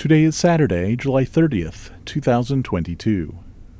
Today is Saturday, July 30th, 2022.